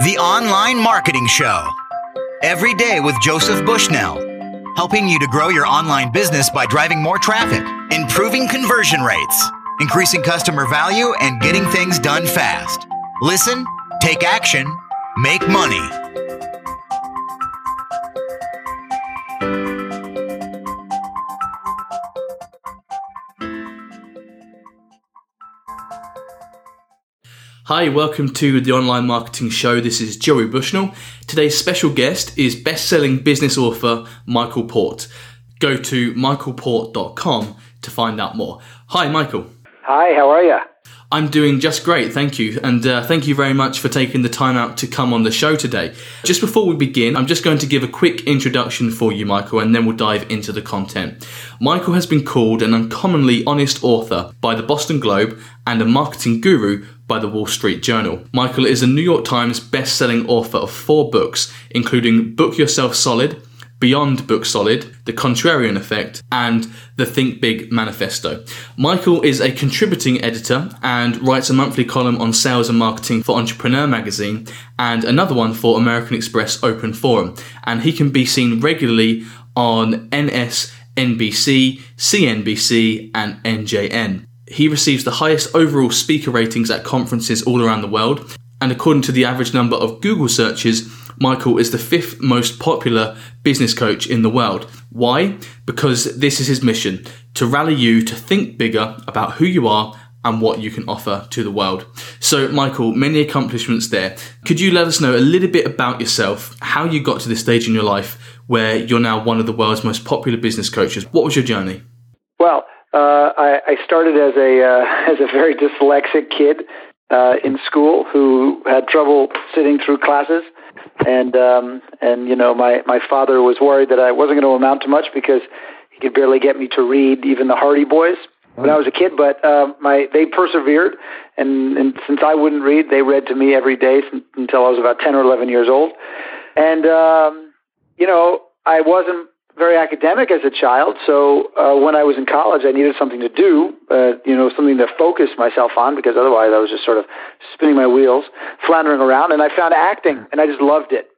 The Online Marketing Show. Every day with Joseph Bushnell, helping you to grow your online business by driving more traffic, improving conversion rates, increasing customer value, and getting things done fast. Listen, take action, make money. Hi, welcome to the Online Marketing Show. This is Joey Bushnell. Today's special guest is best-selling business author Michael Port. Go to michaelport.com to find out more. Hi, Michael. Hi, how are you? I'm doing just great, thank you. And uh, thank you very much for taking the time out to come on the show today. Just before we begin, I'm just going to give a quick introduction for you, Michael, and then we'll dive into the content. Michael has been called an uncommonly honest author by the Boston Globe and a marketing guru by the Wall Street Journal. Michael is a New York Times best-selling author of four books, including Book Yourself Solid, Beyond Booked Solid, The Contrarian Effect, and The Think Big Manifesto. Michael is a contributing editor and writes a monthly column on sales and marketing for Entrepreneur magazine and another one for American Express Open Forum. And he can be seen regularly on NS, NBC, CNBC, and NJN. He receives the highest overall speaker ratings at conferences all around the world. And according to the average number of Google searches, Michael is the fifth most popular business coach in the world. Why? Because this is his mission to rally you to think bigger about who you are and what you can offer to the world. So, Michael, many accomplishments there. Could you let us know a little bit about yourself, how you got to this stage in your life where you're now one of the world's most popular business coaches? What was your journey? Well, uh, I, I started as a uh, as a very dyslexic kid uh, in school who had trouble sitting through classes, and um, and you know my my father was worried that I wasn't going to amount to much because he could barely get me to read even the Hardy Boys when I was a kid. But uh, my they persevered, and and since I wouldn't read, they read to me every day until I was about ten or eleven years old, and um, you know I wasn't very academic as a child. So uh, when I was in college, I needed something to do, uh, you know, something to focus myself on because otherwise I was just sort of spinning my wheels, floundering around. And I found acting, and I just loved it.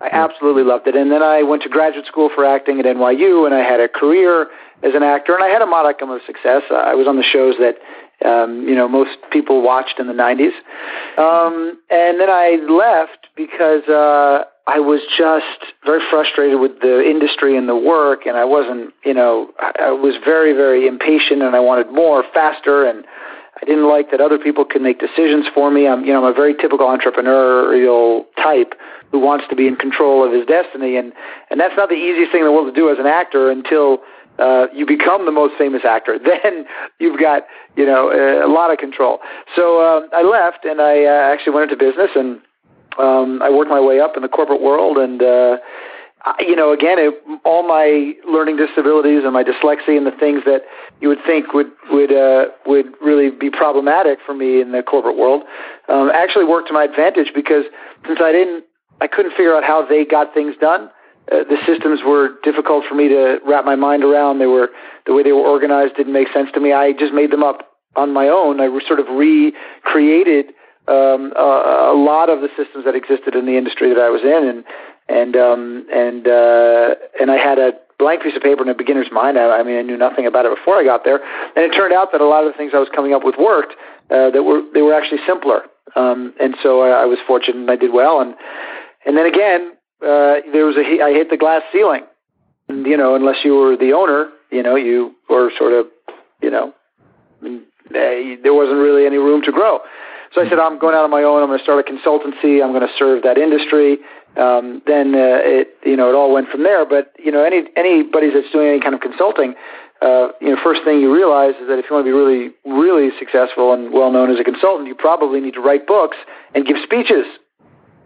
I absolutely loved it. And then I went to graduate school for acting at NYU, and I had a career as an actor, and I had a modicum of success. I was on the shows that um, you know most people watched in the 90s. Um, and then I left because uh, I was just very frustrated with the industry and the work, and I wasn't, you know, I was very, very impatient, and I wanted more, faster, and I didn't like that other people could make decisions for me. I'm, you know, I'm a very typical entrepreneurial type who wants to be in control of his destiny, and and that's not the easiest thing in the world to do as an actor until uh, you become the most famous actor. Then you've got, you know, a, a lot of control. So uh, I left, and I uh, actually went into business and um, I worked my way up in the corporate world, and uh, I, you know, again, it, all my learning disabilities and my dyslexia and the things that you would think would would uh, would really be problematic for me in the corporate world um, actually worked to my advantage because since I didn't, I couldn't figure out how they got things done. Uh, the systems were difficult for me to wrap my mind around. They were the way they were organized didn't make sense to me. I just made them up on my own. I sort of recreated um, a, a lot of the systems that existed in the industry that I was in, and and um, and uh, and I had a blank piece of paper in a beginner's mind. I, I mean, I knew nothing about it before I got there, and it turned out that a lot of the things I was coming up with worked. Uh, that were they were actually simpler, um, and so I, I was fortunate and I did well. And and then again, uh, there was a I hit the glass ceiling. And, you know, unless you were the owner, you know, you were sort of, you know, there wasn't really any room to grow. So I said, I'm going out on my own. I'm going to start a consultancy. I'm going to serve that industry. Um, then uh, it, you know, it all went from there. But you know, any anybody that's doing any kind of consulting, uh, you know, first thing you realize is that if you want to be really, really successful and well known as a consultant, you probably need to write books and give speeches.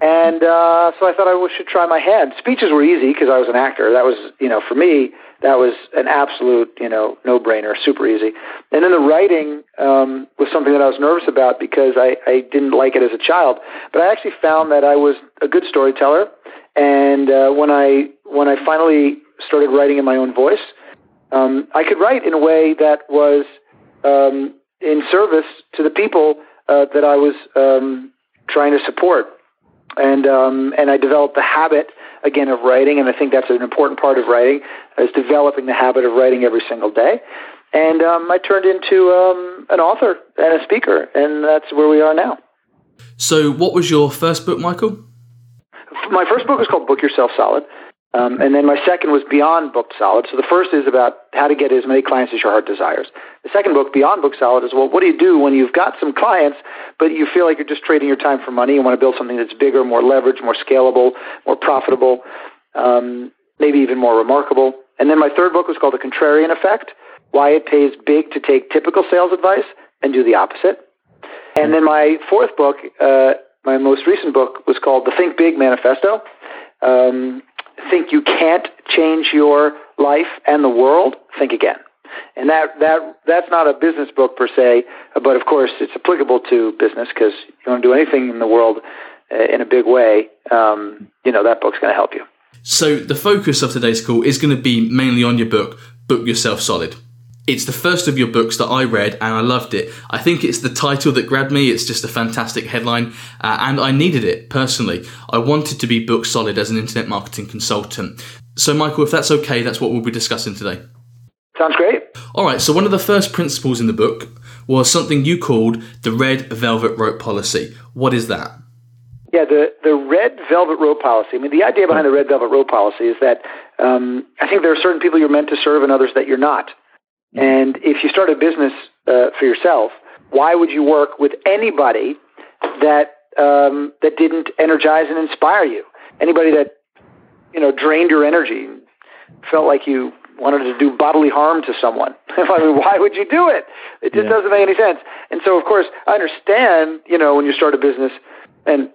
And uh, so I thought I should try my hand. Speeches were easy because I was an actor. That was, you know, for me, that was an absolute, you know, no-brainer, super easy. And then the writing um, was something that I was nervous about because I, I didn't like it as a child. But I actually found that I was a good storyteller. And uh, when I when I finally started writing in my own voice, um, I could write in a way that was um, in service to the people uh, that I was um, trying to support. and um, and I developed the habit again of writing, and I think that's an important part of writing is developing the habit of writing every single day. And um, I turned into um, an author and a speaker, and that's where we are now. So, what was your first book, Michael? My first book was called Book Yourself Solid. Um, and then my second was Beyond Booked Solid. So the first is about how to get as many clients as your heart desires. The second book, Beyond Booked Solid, is well, what do you do when you've got some clients, but you feel like you're just trading your time for money? You want to build something that's bigger, more leveraged, more scalable, more profitable, um, maybe even more remarkable. And then my third book was called The Contrarian Effect Why It Pays Big to Take Typical Sales Advice and Do the Opposite. And then my fourth book, uh, my most recent book, was called The Think Big Manifesto. Um, think you can't change your life and the world, think again. And that, that, that's not a business book per se, but of course it's applicable to business because you want to do anything in the world uh, in a big way, um, you know, that book's going to help you. So the focus of today's call is going to be mainly on your book, Book Yourself Solid. It's the first of your books that I read and I loved it. I think it's the title that grabbed me. It's just a fantastic headline uh, and I needed it personally. I wanted to be book solid as an internet marketing consultant. So, Michael, if that's okay, that's what we'll be discussing today. Sounds great. All right, so one of the first principles in the book was something you called the red velvet rope policy. What is that? Yeah, the, the red velvet rope policy. I mean, the idea behind the red velvet rope policy is that um, I think there are certain people you're meant to serve and others that you're not. And if you start a business uh, for yourself, why would you work with anybody that um, that didn't energize and inspire you? Anybody that you know drained your energy, felt like you wanted to do bodily harm to someone. I mean, why would you do it? It just yeah. doesn't make any sense. And so, of course, I understand. You know, when you start a business, and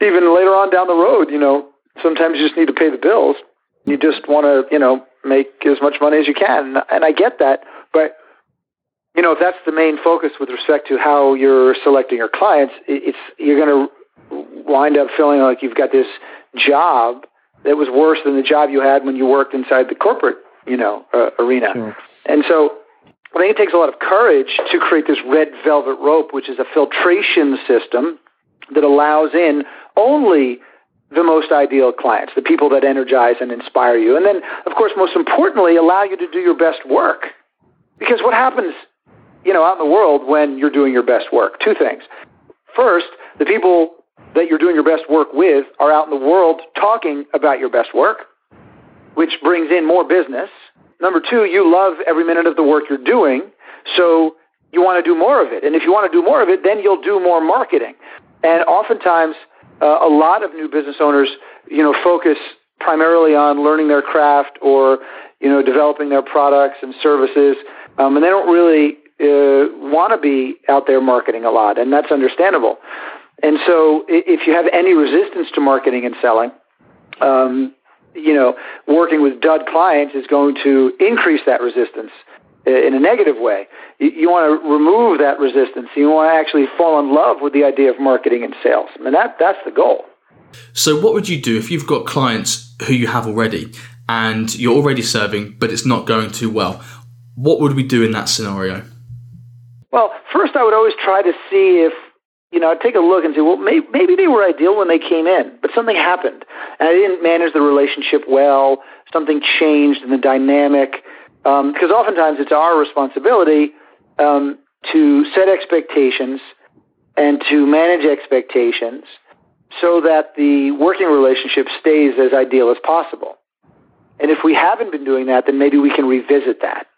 even later on down the road, you know, sometimes you just need to pay the bills. You just want to, you know, make as much money as you can. And I get that, but you know, if that's the main focus with respect to how you're selecting your clients, it's you're going to wind up feeling like you've got this job that was worse than the job you had when you worked inside the corporate, you know, uh, arena. Sure. And so I think it takes a lot of courage to create this red velvet rope, which is a filtration system that allows in only the most ideal clients, the people that energize and inspire you. And then, of course, most importantly, allow you to do your best work. Because what happens, you know, out in the world when you're doing your best work? Two things. First, the people that you're doing your best work with are out in the world talking about your best work, which brings in more business. Number two, you love every minute of the work you're doing, so you want to do more of it. And if you want to do more of it, then you'll do more marketing. And oftentimes, uh, a lot of new business owners, you know, focus primarily on learning their craft or, you know, developing their products and services, um, and they don't really uh, want to be out there marketing a lot, and that's understandable. And so, if you have any resistance to marketing and selling, um, you know, working with dud clients is going to increase that resistance in a negative way. You, you want to remove that resistance. You want to actually fall in love with the idea of marketing and sales. I mean, that, that's the goal. So, what would you do if you've got clients who you have already and you're already serving, but it's not going too well? What would we do in that scenario? Well, first, I would always try to see if you know, I'd take a look and say, well, maybe, maybe they were ideal when they came in, but something happened, and I didn't manage the relationship well. Something changed in the dynamic because um, oftentimes it's our responsibility um, to set expectations and to manage expectations so that the working relationship stays as ideal as possible. And if we haven't been doing that, then maybe we can revisit that.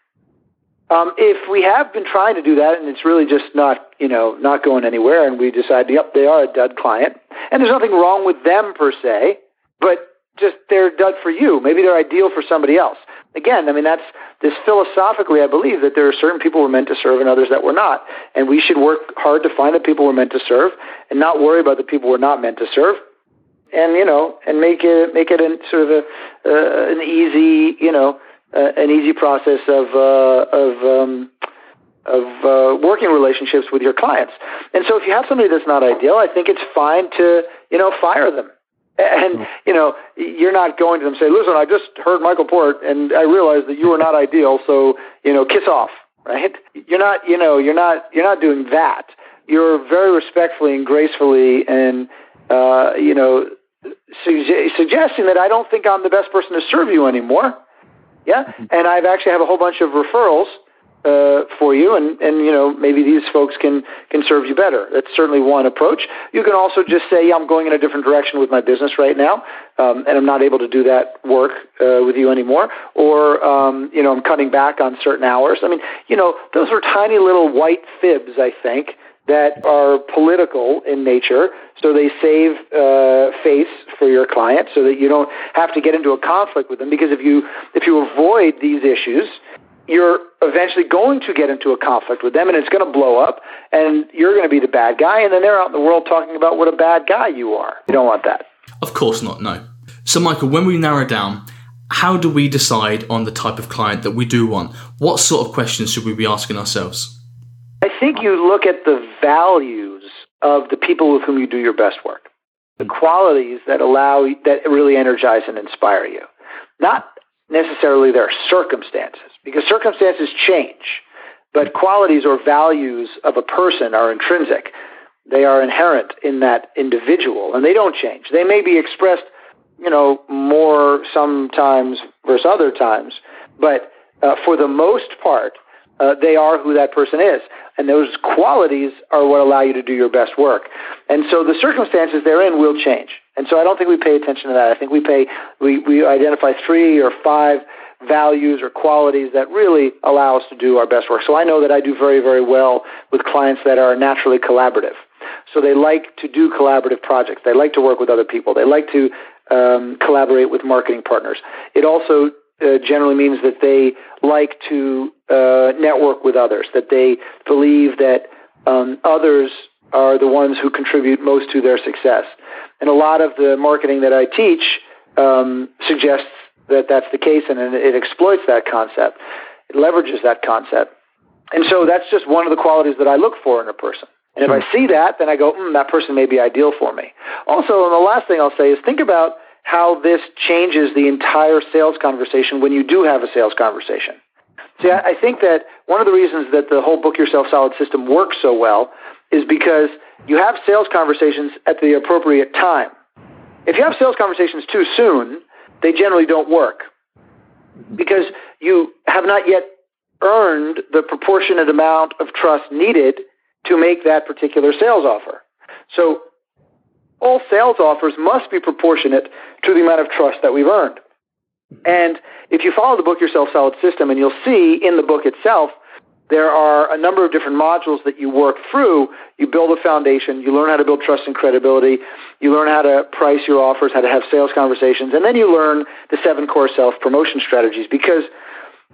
Um, if we have been trying to do that and it's really just not, you know, not going anywhere, and we decide, yep, they are a dud client, and there's nothing wrong with them per se, but just they're dud for you. Maybe they're ideal for somebody else again, I mean, that's this philosophically, I believe that there are certain people we're meant to serve and others that we're not. And we should work hard to find the people we're meant to serve and not worry about the people we're not meant to serve. And, you know, and make it, make it a sort of a, uh, an easy, you know, uh, an easy process of, uh, of, um, of uh, working relationships with your clients. And so if you have somebody that's not ideal, I think it's fine to, you know, fire them and you know, you're not going to them and say, "Listen, I just heard Michael Port, and I realized that you are not ideal. So you know, kiss off." Right? You're not. You know, you're not. You're not doing that. You're very respectfully and gracefully and uh, you know, su- suggesting that I don't think I'm the best person to serve you anymore. Yeah, mm-hmm. and I've actually have a whole bunch of referrals uh, for you, and, and you know maybe these folks can can serve you better. That's certainly one approach. You can also just say, yeah, I'm going in a different direction with my business right now, um, and I'm not able to do that work uh, with you anymore, or um, you know I'm cutting back on certain hours. I mean, you know, those are tiny little white fibs, I think, that are political in nature, so they save uh, face for your client, so that you don't have to get into a conflict with them. Because if you if you avoid these issues, you're eventually going to get into a conflict with them, and it's going to blow up, and you're going to be the bad guy, and then they're out in the world talking about what a bad guy you are. You don't want that. Of course not. No. So, Michael, when we narrow down how do we decide on the type of client that we do want? What sort of questions should we be asking ourselves? I think you look at the values of the people with whom you do your best work, the qualities that allow that really energize and inspire you, not necessarily their circumstances, because circumstances change, but qualities or values of a person are intrinsic. They are inherent in that individual, and they don't change. They may be expressed, you know, more sometimes versus other times, but uh, for the most part, uh, they are who that person is. And those qualities are what allow you to do your best work. And so the circumstances they're in will change. And so I don't think we pay attention to that. I think we pay, we, we identify three or five values or qualities that really allow us to do our best work. So I know that I do very, very well with clients that are naturally collaborative. So they like to do collaborative projects. They like to work with other people. They like to um, collaborate with marketing partners. It also uh, generally means that they like to uh, network with others, that they believe that um, others are the ones who contribute most to their success. And a lot of the marketing that I teach um, suggests that that's the case, and it exploits that concept. It leverages that concept. And so that's just one of the qualities that I look for in a person. And if I see that, then I go, mm, that person may be ideal for me. Also, and the last thing I'll say is think about how this changes the entire sales conversation when you do have a sales conversation. See, I think that one of the reasons that the whole Book Yourself Solid system works so well is because you have sales conversations at the appropriate time. If you have sales conversations too soon, they generally don't work mm-hmm. because you have not yet earned the proportionate amount of trust needed to make that particular sales offer. So all sales offers must be proportionate to the amount of trust that we've earned. Mm-hmm. And if you follow the Book Yourself Solid system, and you'll see in the book itself, there are a number of different modules that you work through. You build a foundation, you learn how to build trust and credibility, you learn how to price your offers, how to have sales conversations, and then you learn the seven core self promotion strategies because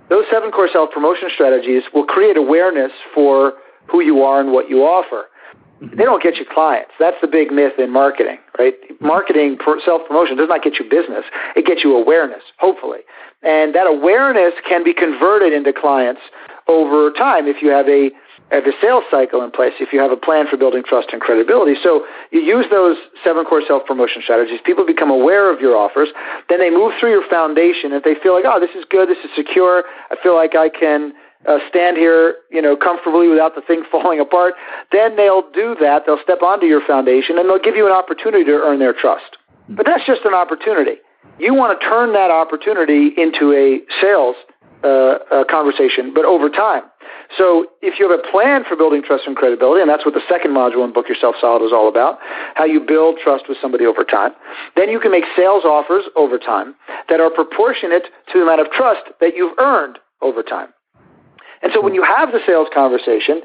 those seven core self promotion strategies will create awareness for who you are and what you offer mm-hmm. they don't get you clients. That's the big myth in marketing, right? Marketing, self promotion does not get you business. It gets you awareness, hopefully. And that awareness can be converted into clients over time if you have a have a sales cycle in place, if you have a plan for building trust and credibility. So you use those seven core self promotion strategies. People become aware of your offers. Then they move through your foundation. If they feel like, oh, this is good, this is secure, I feel like I can uh, stand here, you know, comfortably without the thing falling apart, then they'll do that. They'll step onto your foundation and they'll give you an opportunity to earn their trust. But that's just an opportunity. You want to turn that opportunity into a sales uh, conversation, but over time. So if you have a plan for building trust and credibility, and that's what the second module in Book Yourself Solid is all about, how you build trust with somebody over time, then you can make sales offers over time that are proportionate to the amount of trust that you've earned over time. And so when you have the sales conversation,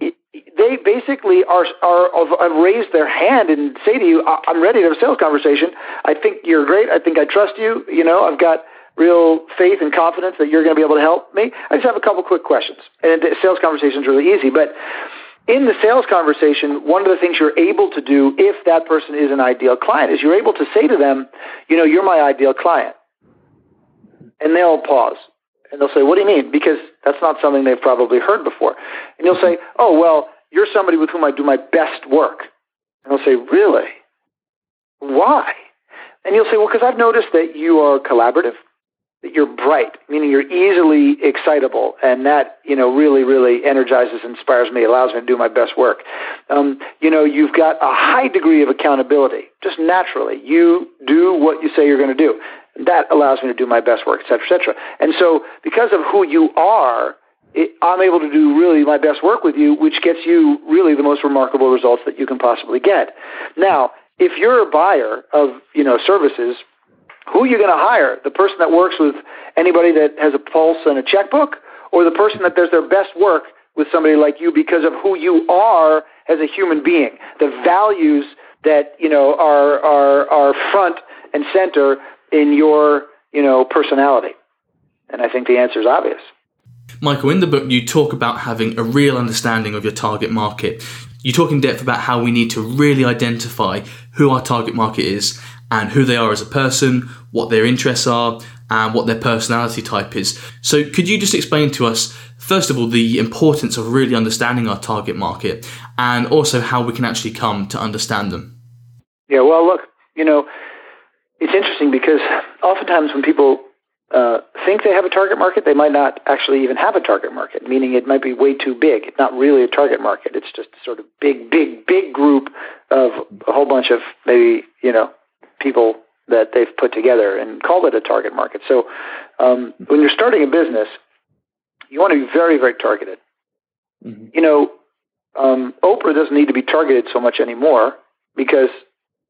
they basically are, are, are raised their hand and say to you, "I'm ready to have a sales conversation. I think you're great. I think I trust you. You know, I've got real faith and confidence that you're going to be able to help me. I just have a couple quick questions." And sales conversation is really easy, but in the sales conversation, one of the things you're able to do if that person is an ideal client is you're able to say to them, "You know, you're my ideal client," and they'll pause and they'll say, What do you mean? Because that's not something they've probably heard before. And you'll say, Oh, well, you're somebody with whom I do my best work. And they'll say, Really? Why? And you'll say, Well, because I've noticed that you are collaborative, you're bright, meaning you're easily excitable, and that you know really, really energizes, inspires me, allows me to do my best work. Um, you know, you've got a high degree of accountability, just naturally. You do what you say you're going to do. That allows me to do my best work, et cetera, et cetera. And so, because of who you are, it, I'm able to do really my best work with you, which gets you really the most remarkable results that you can possibly get. Now, if you're a buyer of you know services who are you going to hire? The person that works with anybody that has a pulse and a checkbook, or the person that does their best work with somebody like you because of who you are as a human being, the values that you know are are are front and center in your you know personality. And I think the answer is obvious. Michael, in the book, you talk about having a real understanding of your target market. You talk in depth about how we need to really identify who our target market is and who they are as a person, what their interests are, and what their personality type is. So, could you just explain to us, first of all, the importance of really understanding our target market and also how we can actually come to understand them? Yeah, well, look, you know, it's interesting because oftentimes when people uh, think they have a target market, they might not actually even have a target market, meaning it might be way too big. It's not really a target market. It's just sort of big, big, big group of a whole bunch of maybe, you know, people that they've put together and call it a target market. So um, when you're starting a business, you want to be very, very targeted. Mm-hmm. You know, um, Oprah doesn't need to be targeted so much anymore because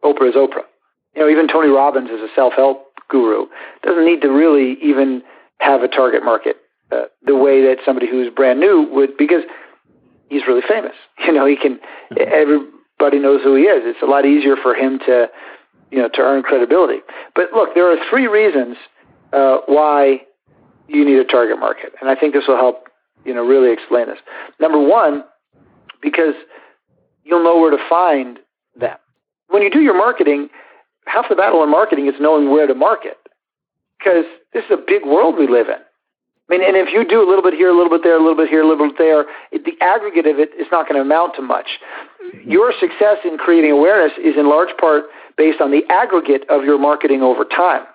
Oprah is Oprah. You know, even Tony Robbins is a self-help guru doesn't need to really even have a target market uh, the way that somebody who's brand new would because he's really famous. You know, he can mm-hmm. everybody knows who he is. It's a lot easier for him to you know, to earn credibility. But look, there are three reasons uh, why you need a target market, and I think this will help, you know, really explain this. Number one, because you'll know where to find them. When you do your marketing, half the battle in marketing is knowing where to market, because this is a big world we live in. I mean, and if you do a little bit here, a little bit there, a little bit here, a little bit there, it, the aggregate of it is not going to amount to much. Your success in creating awareness is in large part based on the aggregate of your marketing over time.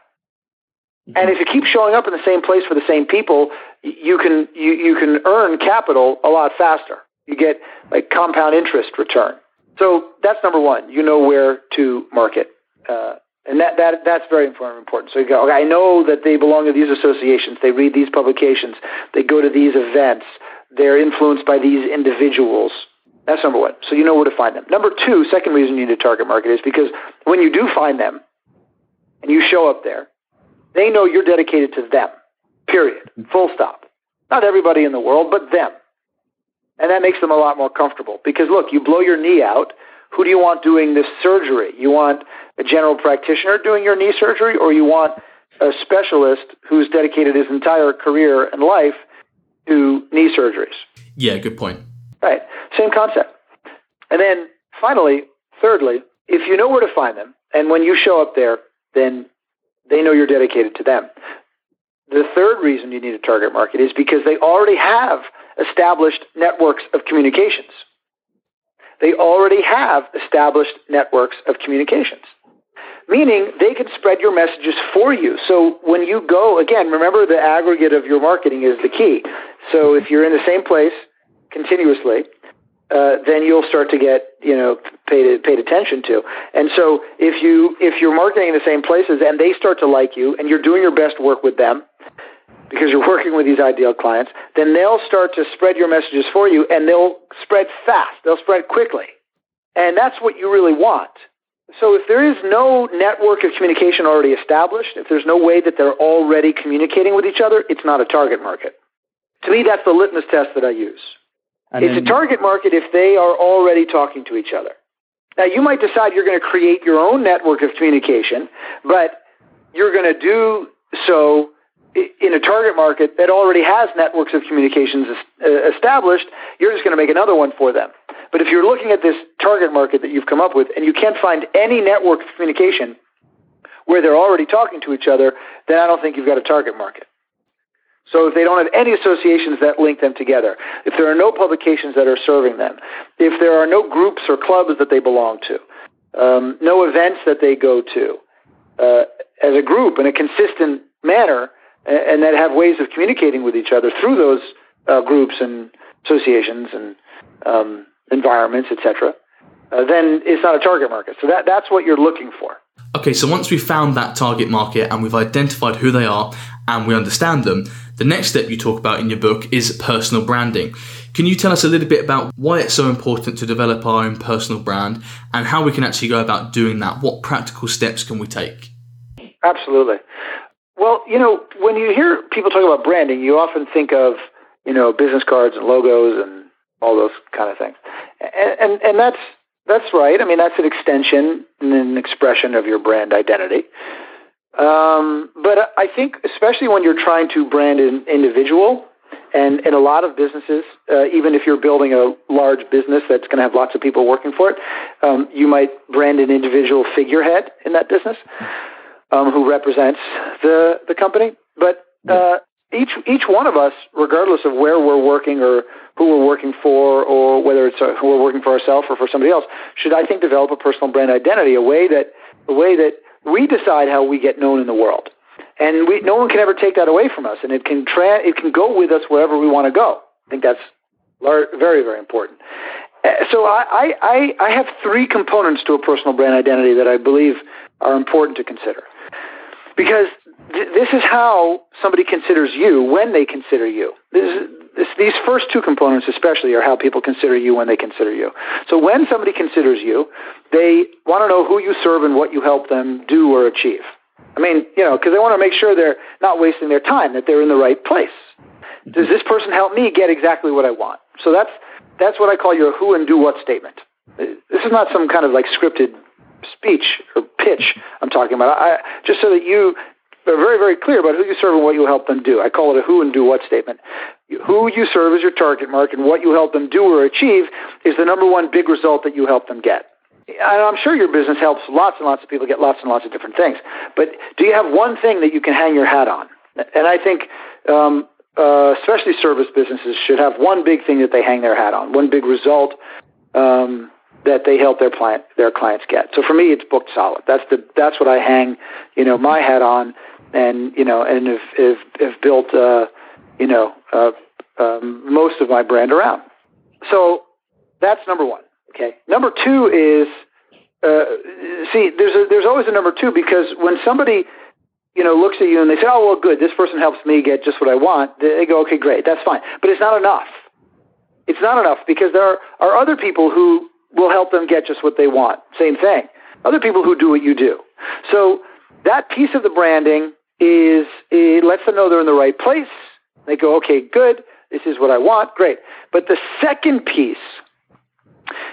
Mm-hmm. And if you keep showing up in the same place for the same people, you can you, you can earn capital a lot faster. You get like compound interest return. So that's number one. You know where to market, uh, and that that that's very important. So you go. Okay, I know that they belong to these associations. They read these publications. They go to these events. They're influenced by these individuals. That's number one. So you know where to find them. Number two, second reason you need to target market is because when you do find them and you show up there, they know you're dedicated to them. Period. Mm-hmm. Full stop. Not everybody in the world, but them. And that makes them a lot more comfortable because look, you blow your knee out. Who do you want doing this surgery? You want a general practitioner doing your knee surgery, or you want a specialist who's dedicated his entire career and life to knee surgeries? Yeah, good point. Right. Same concept. And then finally, thirdly, if you know where to find them, and when you show up there, then they know you're dedicated to them. The third reason you need a target market is because they already have established networks of communications. They already have established networks of communications, meaning they can spread your messages for you. So when you go, again, remember the aggregate of your marketing is the key. So if you're in the same place continuously, uh, then you'll start to get you know paid paid attention to. And so if you if you're marketing in the same places and they start to like you and you're doing your best work with them because you're working with these ideal clients, then they'll start to spread your messages for you and they'll spread fast. They'll spread quickly. And that's what you really want. So if there is no network of communication already established, if there's no way that they're already communicating with each other, it's not a target market. To me, that's the litmus test that I use. And it's then, a target market if they are already talking to each other. Now, you might decide you're going to create your own network of communication, but you're going to do so in a target market that already has networks of communications uh, established. You're just going to make another one for them. But if you're looking at this target market that you've come up with and you can't find any network of communication where they're already talking to each other, then I don't think you've got a target market. So if they don't have any associations that link them together, if there are no publications that are serving them, if there are no groups or clubs that they belong to, um, no events that they go to, uh, as a group in a consistent manner, and that have ways of communicating with each other through those uh, groups and associations and um, environments, etc., uh, then it's not a target market. So that, that's what you're looking for. Okay, so once we've found that target market and we've identified who they are and we understand them, the next step you talk about in your book is personal branding. Can you tell us a little bit about why it's so important to develop our own personal brand and how we can actually go about doing that? What practical steps can we take? Absolutely. Well, you know, when you hear people talk about branding, you often think of, you know, business cards and logos and all those kind of things. And and, and that's that's right. I mean, that's an extension and an expression of your brand identity. Um, but I think, especially when you're trying to brand an individual, and in a lot of businesses, uh, even if you're building a large business that's going to have lots of people working for it, um, you might brand an individual figurehead in that business um, who represents the the company. But uh, each each one of us, regardless of where we're working or who we're working for, or whether it's uh, who we're working for ourselves or for somebody else, should I think develop a personal brand identity, a way that a way that we decide how we get known in the world, and we, no one can ever take that away from us, and it can tra- it can go with us wherever we want to go. I think that's lar- very very important. Uh, so I, I I have three components to a personal brand identity that I believe are important to consider, because th- this is how somebody considers you when they consider you. This is, this, these first two components, especially, are how people consider you when they consider you. So when somebody considers you, they want to know who you serve and what you help them do or achieve. I mean, you know, because they want to make sure they're not wasting their time, that they're in the right place. Does this person help me get exactly what I want? So that's that's what I call your who and do what statement. This is not some kind of like scripted speech or pitch I'm talking about. I, just so that you are very, very clear about who you serve and what you help them do. I call it a who and do what statement. Who you serve as your target market and what you help them do or achieve is the number one big result that you help them get. And I'm sure your business helps lots and lots of people get lots and lots of different things. But do you have one thing that you can hang your hat on? And I think, um, uh, especially service businesses should have one big thing that they hang their hat on, one big result um, that they help their client their clients get. So for me, it's booked solid. That's the that's what I hang, you know, my hat on and you know, and have have, have built uh, you know uh, um, most of my brand around. So that's number one. Okay. Number two is uh, see, there's a, there's always a number two because when somebody you know looks at you and they say, oh well, good, this person helps me get just what I want. They go, okay, great, that's fine, but it's not enough. It's not enough because there are, are other people who will help them get just what they want. Same thing. Other people who do what you do. So that piece of the branding is it lets them know they're in the right place. They go, okay, good. This is what I want. Great. But the second piece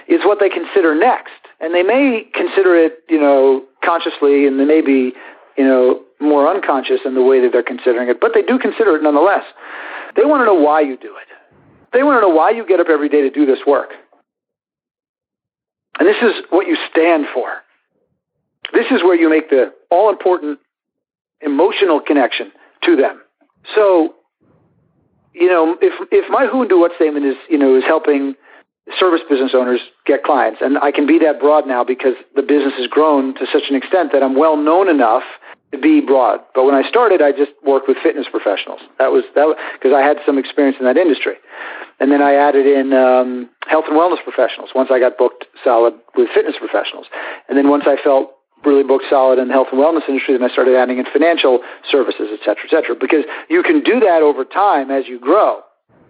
is what they consider next. And they may consider it, you know, consciously, and they may be, you know, more unconscious in the way that they're considering it, but they do consider it nonetheless. They want to know why you do it. They want to know why you get up every day to do this work. And this is what you stand for. This is where you make the all important emotional connection to them. So, you know, if if my who and do what statement is, you know, is helping service business owners get clients, and I can be that broad now because the business has grown to such an extent that I'm well known enough to be broad. But when I started, I just worked with fitness professionals. That was that because I had some experience in that industry, and then I added in um, health and wellness professionals. Once I got booked solid with fitness professionals, and then once I felt really booked solid in the health and wellness industry, then I started adding in financial services, et cetera, et cetera. Because you can do that over time as you grow.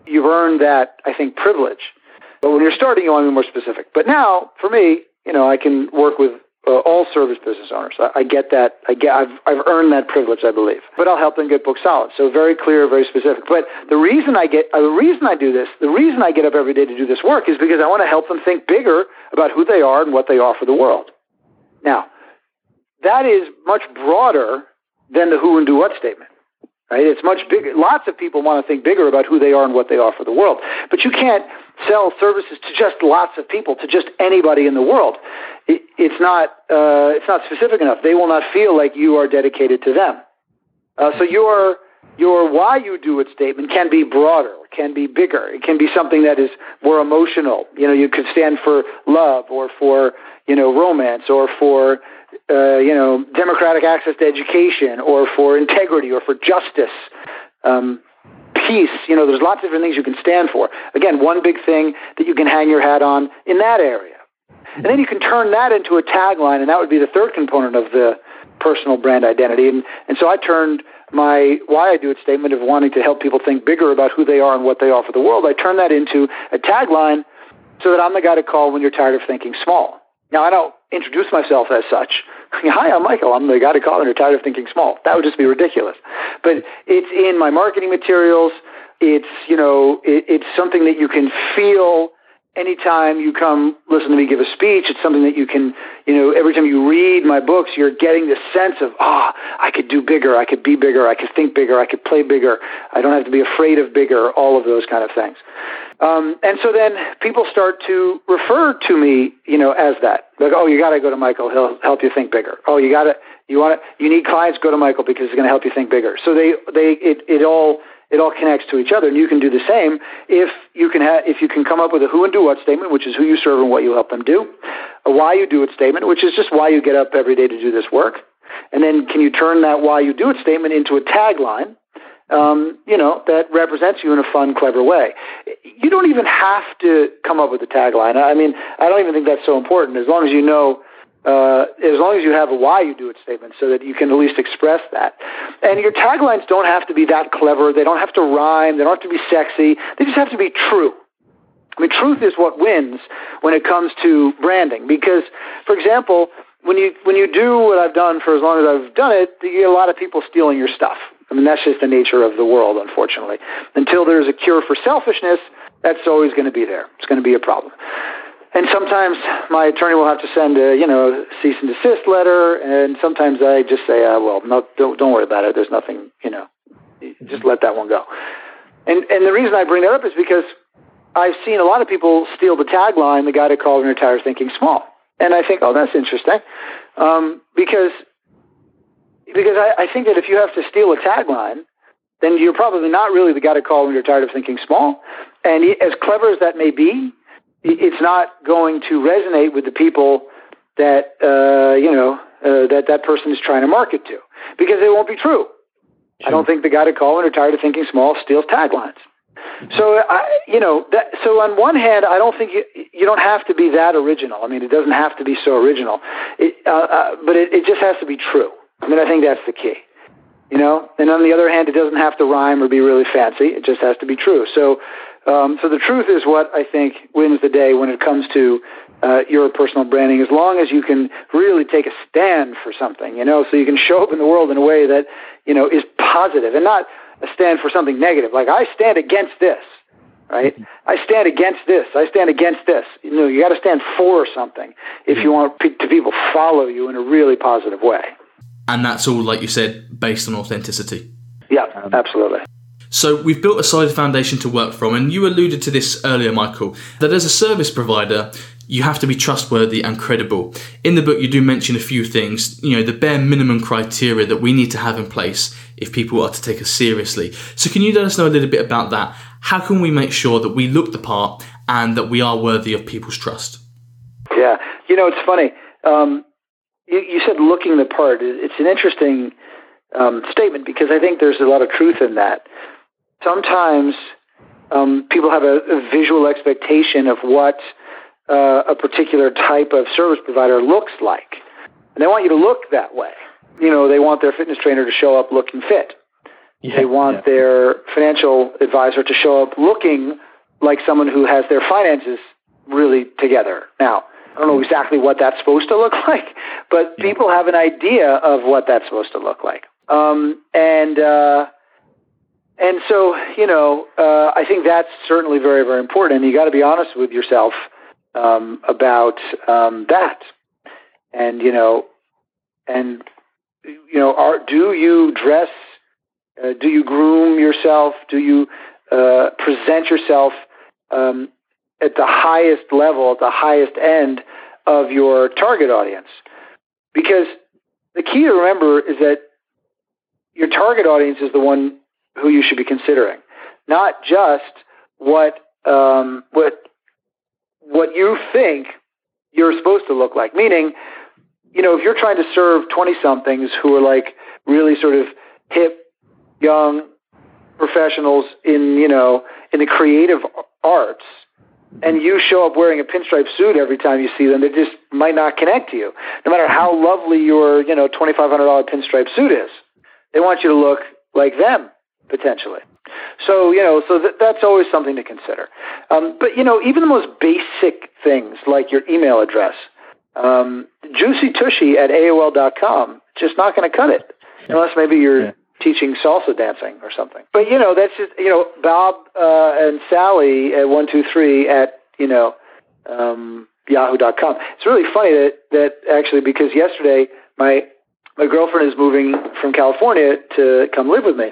You've earned that, I think, privilege. But when you're starting, you want to be more specific. But now, for me, you know, I can work with uh, all service business owners. I, I get that. I get. I've I've earned that privilege, I believe. But I'll help them get booked solid. So very clear, very specific. But the reason I get, uh, the reason I do this, the reason I get up every day to do this work is because I want to help them think bigger about who they are and what they offer the world. Now, that is much broader than the who and do what statement. Right? It's much bigger. Lots of people want to think bigger about who they are and what they offer the world. But you can't sell services to just lots of people, to just anybody in the world. It, it's not uh, it's not specific enough. They will not feel like you are dedicated to them. Uh, so your your why you do it statement can be broader, can be bigger. It can be something that is more emotional. You know, you could stand for love or for you know romance or for uh, you know, democratic access to education or for integrity or for justice, um, peace. You know, there's lots of different things you can stand for. Again, one big thing that you can hang your hat on in that area. And then you can turn that into a tagline, and that would be the third component of the personal brand identity. And, and so I turned my why I do it statement of wanting to help people think bigger about who they are and what they offer the world. I turned that into a tagline so that I'm the guy to call when you're tired of thinking small. Now, I don't introduce myself as such. Hi, I'm Michael. I'm the guy to call when you're tired of thinking small. That would just be ridiculous. But it's in my marketing materials. It's, you know, it, it's something that you can feel anytime you come listen to me give a speech, it's something that you can, you know, every time you read my books, you're getting this sense of, ah, oh, I could do bigger, I could be bigger, I could think bigger, I could play bigger, I don't have to be afraid of bigger, all of those kind of things. Um, and so then people start to refer to me, you know, as that. Like, oh, you got to go to Michael. He'll help you think bigger. Oh, you got to, you want to, you need clients, go to Michael because he's going to help you think bigger. So they, they, it, it all it all connects to each other. And you can do the same if you can ha- if you can come up with a who and do what statement, which is who you serve and what you help them do, a why you do it statement, which is just why you get up every day to do this work, and then can you turn that why you do it statement into a tagline, um, you know, that represents you in a fun, clever way. You don't even have to come up with a tagline. I mean, I don't even think that's so important as long as you know uh, as long as you have a why you do it statement so that you can at least express that. And your taglines don't have to be that clever. They don't have to rhyme. They don't have to be sexy. They just have to be true. I mean, truth is what wins when it comes to branding. Because, for example, when you when you do what I've done for as long as I've done it, you get a lot of people stealing your stuff. I mean, that's just the nature of the world, unfortunately. Until there's a cure for selfishness, that's always going to be there. It's going to be a problem. And sometimes my attorney will have to send a, you know, cease and desist letter, and sometimes I just say, uh, well, no, don't, don't worry about it. There's nothing, you know, just let that one go. And and the reason I bring that up is because I've seen a lot of people steal the tagline, "The guy to call when retires thinking small," and I think, oh, that's interesting, um, because because I, I think that if you have to steal a tagline, then you're probably not really the guy to call when you're tired of thinking small. And as clever as that may be, it's not going to resonate with the people that uh, you know uh, that that person is trying to market to because it won't be true. Sure. I don't think the guy to call when they're tired of thinking small steals taglines. So I, you know, that, so on one hand, I don't think you you don't have to be that original. I mean, it doesn't have to be so original, it, uh, uh, but it, it just has to be true. I mean, I think that's the key. You know, and on the other hand, it doesn't have to rhyme or be really fancy. It just has to be true. So um, so the truth is what I think wins the day when it comes to uh, your personal branding. As long as you can really take a stand for something, you know, so you can show up in the world in a way that you know is positive and not a stand for something negative. Like I stand against this, right? I stand against this. I stand against this. You know, you got to stand for something if you want pe- to people follow you in a really positive way. And that's all, like you said, based on authenticity. Yeah, absolutely. So we've built a solid foundation to work from, and you alluded to this earlier, Michael, that as a service provider, you have to be trustworthy and credible. In the book, you do mention a few things, you know, the bare minimum criteria that we need to have in place if people are to take us seriously. So, can you let us know a little bit about that? How can we make sure that we look the part and that we are worthy of people's trust? Yeah, you know, it's funny. Um, you, you, said looking the part. It's an interesting um, statement because I think there's a lot of truth in that sometimes um, people have a, a, visual expectation of what uh, a particular type of service provider looks like. And they want you to look that way. You know, they want their fitness trainer to show up looking fit. Yeah, they want yeah. their financial advisor to show up looking like someone who has their finances really together. Now, I don't know exactly what that's supposed to look like, but yeah. people have an idea of what that's supposed to look like. Um, and uh, and so, you know, uh, I think that's certainly very, very important. And you got to be honest with yourself um, about um, that. And you know, and you know, are do you dress? Uh, do you groom yourself? Do you uh, present yourself um, at the highest level, at the highest end of your target audience? Because the key to remember is that your target audience is the one who you should be considering, not just what um, what what you think you're supposed to look like. Meaning, you know, if you're trying to serve 20 somethings who are like really sort of hip, young professionals in, you know, in the creative arts, and you show up wearing a pinstripe suit every time you see them, they just might not connect to you. No matter how lovely your, you know, $2,500 pinstripe suit is, they want you to look like them potentially. So you know, so th- that's always something to consider. Um, but you know, even the most basic things like your email address, um, juicy tushy at AOL.com, just not going to cut it unless maybe you're yeah. teaching salsa dancing or something. But you know, that's just you know, Bob uh, and Sally at one two three at you know. Um, yahoo.com. It's really funny that that actually because yesterday my my girlfriend is moving from California to come live with me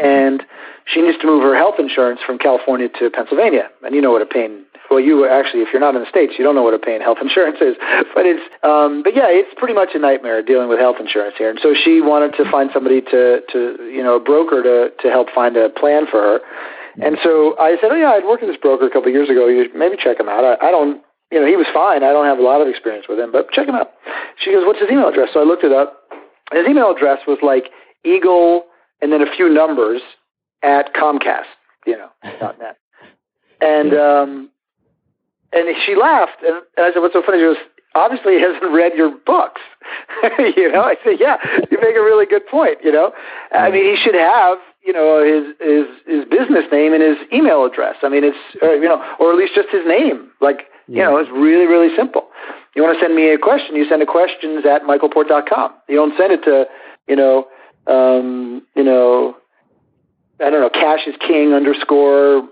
and she needs to move her health insurance from California to Pennsylvania. And you know what a pain. Well, you actually, if you're not in the states, you don't know what a pain health insurance is. But it's, um, but yeah, it's pretty much a nightmare dealing with health insurance here. And so she wanted to find somebody to, to you know, a broker to to help find a plan for her. And so I said, oh yeah, I'd worked with this broker a couple of years ago. You maybe check him out. I, I don't, you know, he was fine. I don't have a lot of experience with him, but check him out. She goes, what's his email address? So I looked it up. His email address was like Eagle and then a few numbers at Comcast, you know, dot net. And um, and she laughed, and, and I said, "What's so funny?" She goes, "Obviously, he hasn't read your books." you know, I said, "Yeah, you make a really good point." You know, I mean, he should have you know his his his business name and his email address. I mean, it's or, you know, or at least just his name. Like you know, it's really really simple. You want to send me a question? You send a questions at michaelport.com. You don't send it to you know um, you know I don't know, cash is king underscore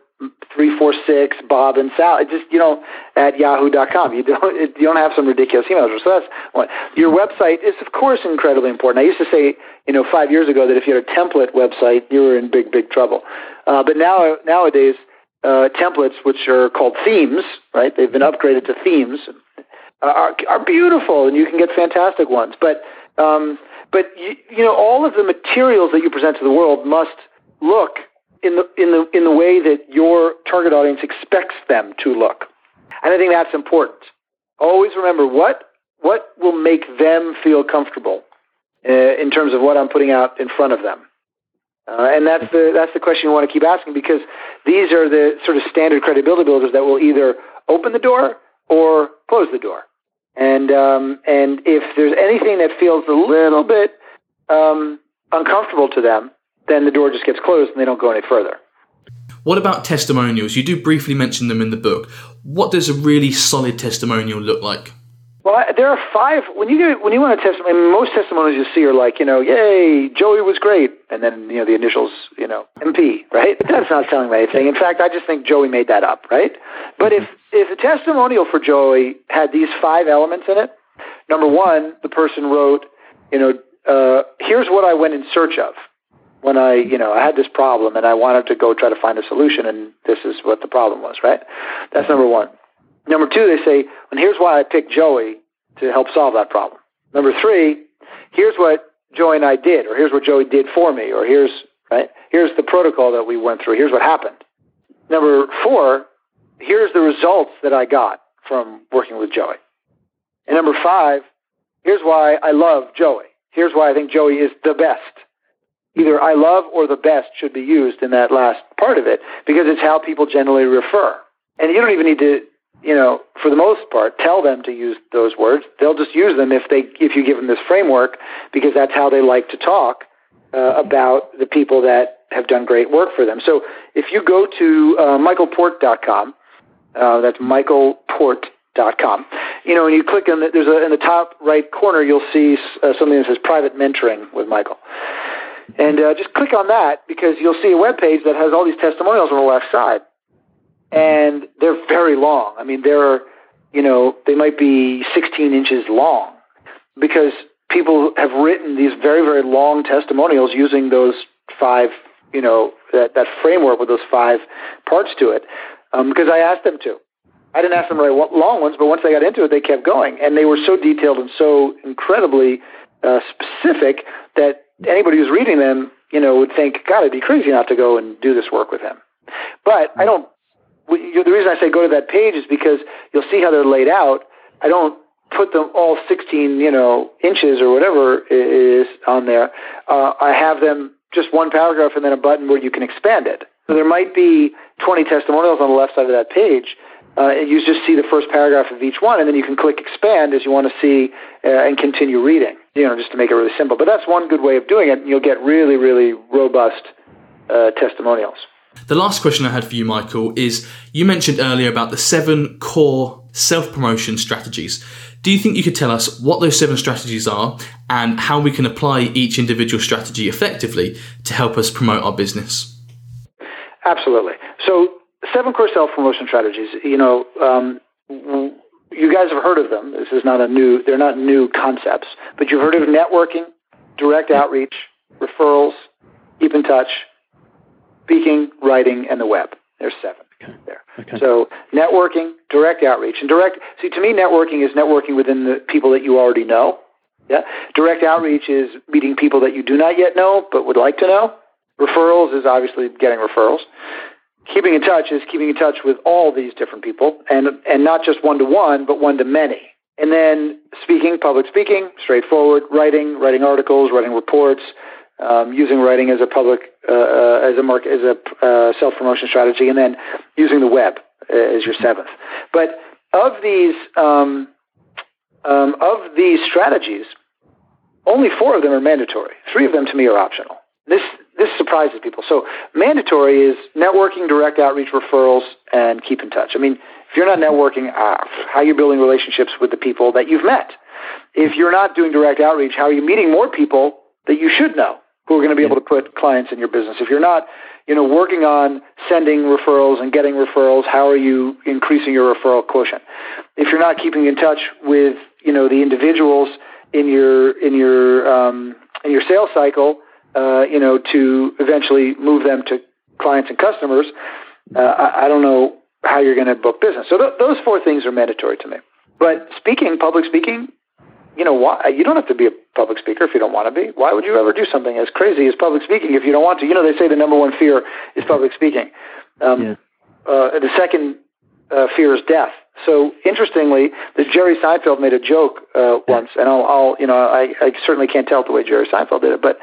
three four six Bob and Sal. Just you know at yahoo.com. You don't it, you don't have some ridiculous email address. So that's one. Your website is of course incredibly important. I used to say you know five years ago that if you had a template website, you were in big big trouble. Uh, but now nowadays uh, templates, which are called themes, right? They've been upgraded to themes, are are beautiful, and you can get fantastic ones. But um, but you, you know all of the materials that you present to the world must look in the in the in the way that your target audience expects them to look. And I think that's important. Always remember what what will make them feel comfortable uh, in terms of what I'm putting out in front of them. Uh, and that's the that's the question you want to keep asking because these are the sort of standard credibility builders that will either open the door or close the door. And um, and if there's anything that feels a little bit um, uncomfortable to them, then the door just gets closed and they don't go any further. What about testimonials? You do briefly mention them in the book. What does a really solid testimonial look like? Well, there are five. When you get, when you want a testimony, most testimonials you see are like, you know, "Yay, Joey was great," and then you know the initials, you know, MP, right? That's not telling me anything. In fact, I just think Joey made that up, right? But if if a testimonial for Joey had these five elements in it, number one, the person wrote, you know, uh, here's what I went in search of when I, you know, I had this problem and I wanted to go try to find a solution, and this is what the problem was, right? That's number one. Number two, they say, and here's why I picked Joey to help solve that problem. Number three, here's what Joey and I did, or here's what Joey did for me, or here's right, here's the protocol that we went through. Here's what happened. Number four, here's the results that I got from working with Joey. And number five, here's why I love Joey. Here's why I think Joey is the best either I love or the best should be used in that last part of it because it's how people generally refer. And you don't even need to, you know, for the most part, tell them to use those words. They'll just use them if they if you give them this framework because that's how they like to talk uh, about the people that have done great work for them. So if you go to uh, michaelport.com, uh, that's michaelport.com. You know, and you click on the, there's a in the top right corner, you'll see uh, something that says private mentoring with Michael. And uh, just click on that because you'll see a web page that has all these testimonials on the left side. And they're very long. I mean, they're, you know, they might be 16 inches long because people have written these very, very long testimonials using those five, you know, that, that framework with those five parts to it um, because I asked them to. I didn't ask them write long ones, but once they got into it, they kept going. And they were so detailed and so incredibly uh, specific that anybody who's reading them, you know, would think, God, it'd be crazy not to go and do this work with him. But I don't. The reason I say go to that page is because you'll see how they're laid out. I don't put them all 16, you know, inches or whatever is on there. Uh, I have them just one paragraph and then a button where you can expand it. So there might be 20 testimonials on the left side of that page. Uh, you just see the first paragraph of each one, and then you can click expand as you want to see uh, and continue reading. You know, just to make it really simple. But that's one good way of doing it. And you'll get really, really robust uh, testimonials. The last question I had for you, Michael, is you mentioned earlier about the seven core self promotion strategies. Do you think you could tell us what those seven strategies are and how we can apply each individual strategy effectively to help us promote our business? Absolutely. So, seven core self promotion strategies. You know, um, you guys have heard of them. This is not a new. They're not new concepts, but you've heard of networking, direct outreach, referrals, keep in touch, speaking, writing, and the web. There's seven okay. there. Okay. So networking, direct outreach, and direct. See, to me, networking is networking within the people that you already know. Yeah. Direct outreach is meeting people that you do not yet know but would like to know. Referrals is obviously getting referrals. Keeping in touch is keeping in touch with all these different people, and and not just one to one, but one to many. And then speaking, public speaking, straightforward, writing, writing articles, writing reports, um, using writing as a public uh, uh, as a mark as a uh, self promotion strategy, and then using the web as your seventh. But of these um, um, of these strategies, only four of them are mandatory. Three of them to me are optional. This this surprises people. So mandatory is networking, direct outreach, referrals, and keep in touch. I mean, if you're not networking, uh, how are you building relationships with the people that you've met? If you're not doing direct outreach, how are you meeting more people that you should know? Who are going to be able to put clients in your business. If you're not, you know, working on sending referrals and getting referrals, how are you increasing your referral quotient? If you're not keeping in touch with, you know, the individuals in your in your um, in your sales cycle, uh, you know, to eventually move them to clients and customers, uh, I, I don't know how you're going to book business. So th- those four things are mandatory to me. But speaking, public speaking, you know, why you don't have to be a public speaker if you don't want to be. Why would you ever do something as crazy as public speaking if you don't want to? You know, they say the number one fear is public speaking. Um, yeah. uh, the second uh, fear is death. So interestingly, this Jerry Seinfeld made a joke uh, once, and I'll, I'll, you know, I, I certainly can't tell it the way Jerry Seinfeld did it, but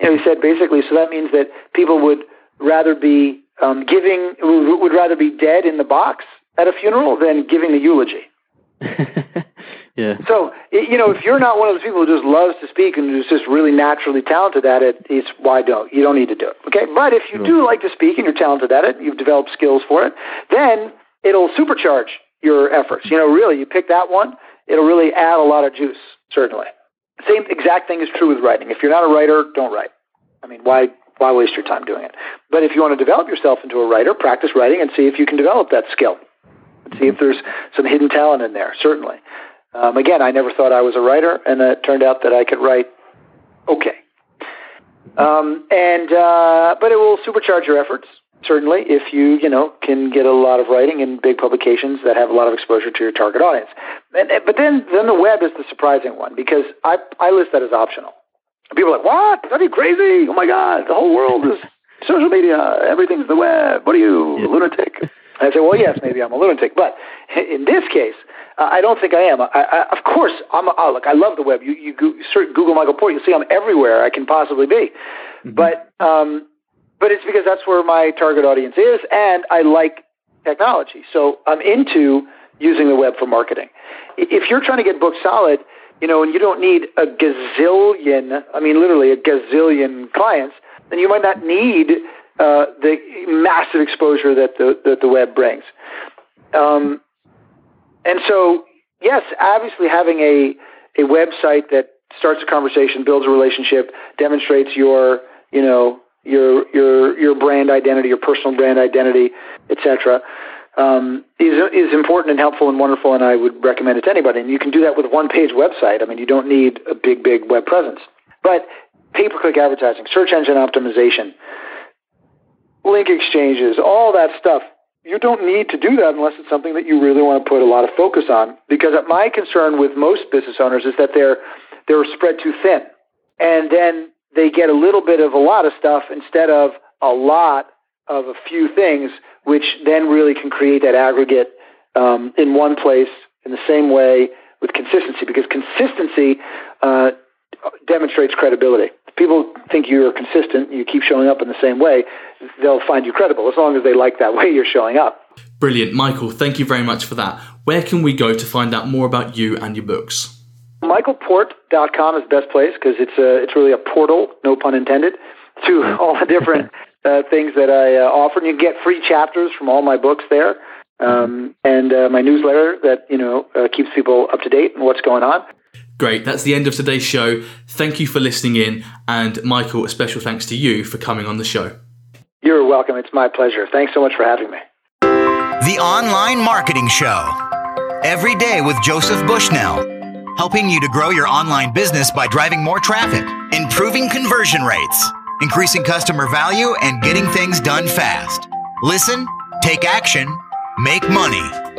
you know, he said basically, so that means that people would rather be um, giving, would rather be dead in the box at a funeral than giving the eulogy. Yeah. So you know, if you're not one of those people who just loves to speak and who's just really naturally talented at it, it's why don't you don't need to do it. Okay. But if you sure. do like to speak and you're talented at it, you've developed skills for it, then it'll supercharge your efforts. You know, really, you pick that one, it'll really add a lot of juice. Certainly. Same exact thing is true with writing. If you're not a writer, don't write. I mean, why why waste your time doing it? But if you want to develop yourself into a writer, practice writing and see if you can develop that skill. See if there's some hidden talent in there. Certainly. Um, again, I never thought I was a writer, and it turned out that I could write okay. Um, and uh, but it will supercharge your efforts certainly if you you know can get a lot of writing in big publications that have a lot of exposure to your target audience. And, but then then the web is the surprising one because I I list that as optional. People are like, what? Are you crazy? Oh my God, the whole world is social media. Everything's the web. What are you, lunatic? And I say, well, yes, maybe I'm a lunatic, but in this case, uh, I don't think I am. I, I, of course, I'm. A, oh, look, I love the web. You, you go, search Google Michael Port, you'll see I'm everywhere I can possibly be. Mm-hmm. But, um, but it's because that's where my target audience is, and I like technology. So I'm into using the web for marketing. If you're trying to get booked solid, you know, and you don't need a gazillion, I mean, literally a gazillion clients, then you might not need uh, the massive exposure that the that the web brings. Um, and so, yes, obviously having a a website that starts a conversation, builds a relationship, demonstrates your you know your your your brand identity, your personal brand identity, etc. Um, is is important and helpful and wonderful, and I would recommend it to anybody. And you can do that with one page website. I mean, you don't need a big big web presence, but pay per click advertising, search engine optimization, link exchanges, all that stuff you don't need to do that unless it's something that you really want to put a lot of focus on. Because my concern with most business owners is that they're they're spread too thin, and then they get a little bit of a lot of stuff instead of a lot of a few things, which then really can create that aggregate um, in one place in the same way with consistency because consistency uh, demonstrates credibility. If people think you're consistent, you keep showing up in the same way, they'll find you credible as long as they like that way you're showing up. Brilliant. Michael, thank you very much for that. Where can we go to find out more about you and your books? MichaelPort.com is the best place because it's a, it's really a portal, no pun intended, to all the different uh, things that I uh, offer. And you can get free chapters from all my books there, um, and uh, my newsletter that you know uh, keeps people up to date on what's going on. Great. That's the end of today's show. Thank you for listening in, and Michael, a special thanks to you for coming on the show. You're welcome. It's my pleasure. Thanks so much for having me. The Online Marketing Show. Every day with Joseph Bushnell, helping you to grow your online business by driving more traffic, improving conversion rates, increasing customer value, and getting things done fast. Listen, take action, make money.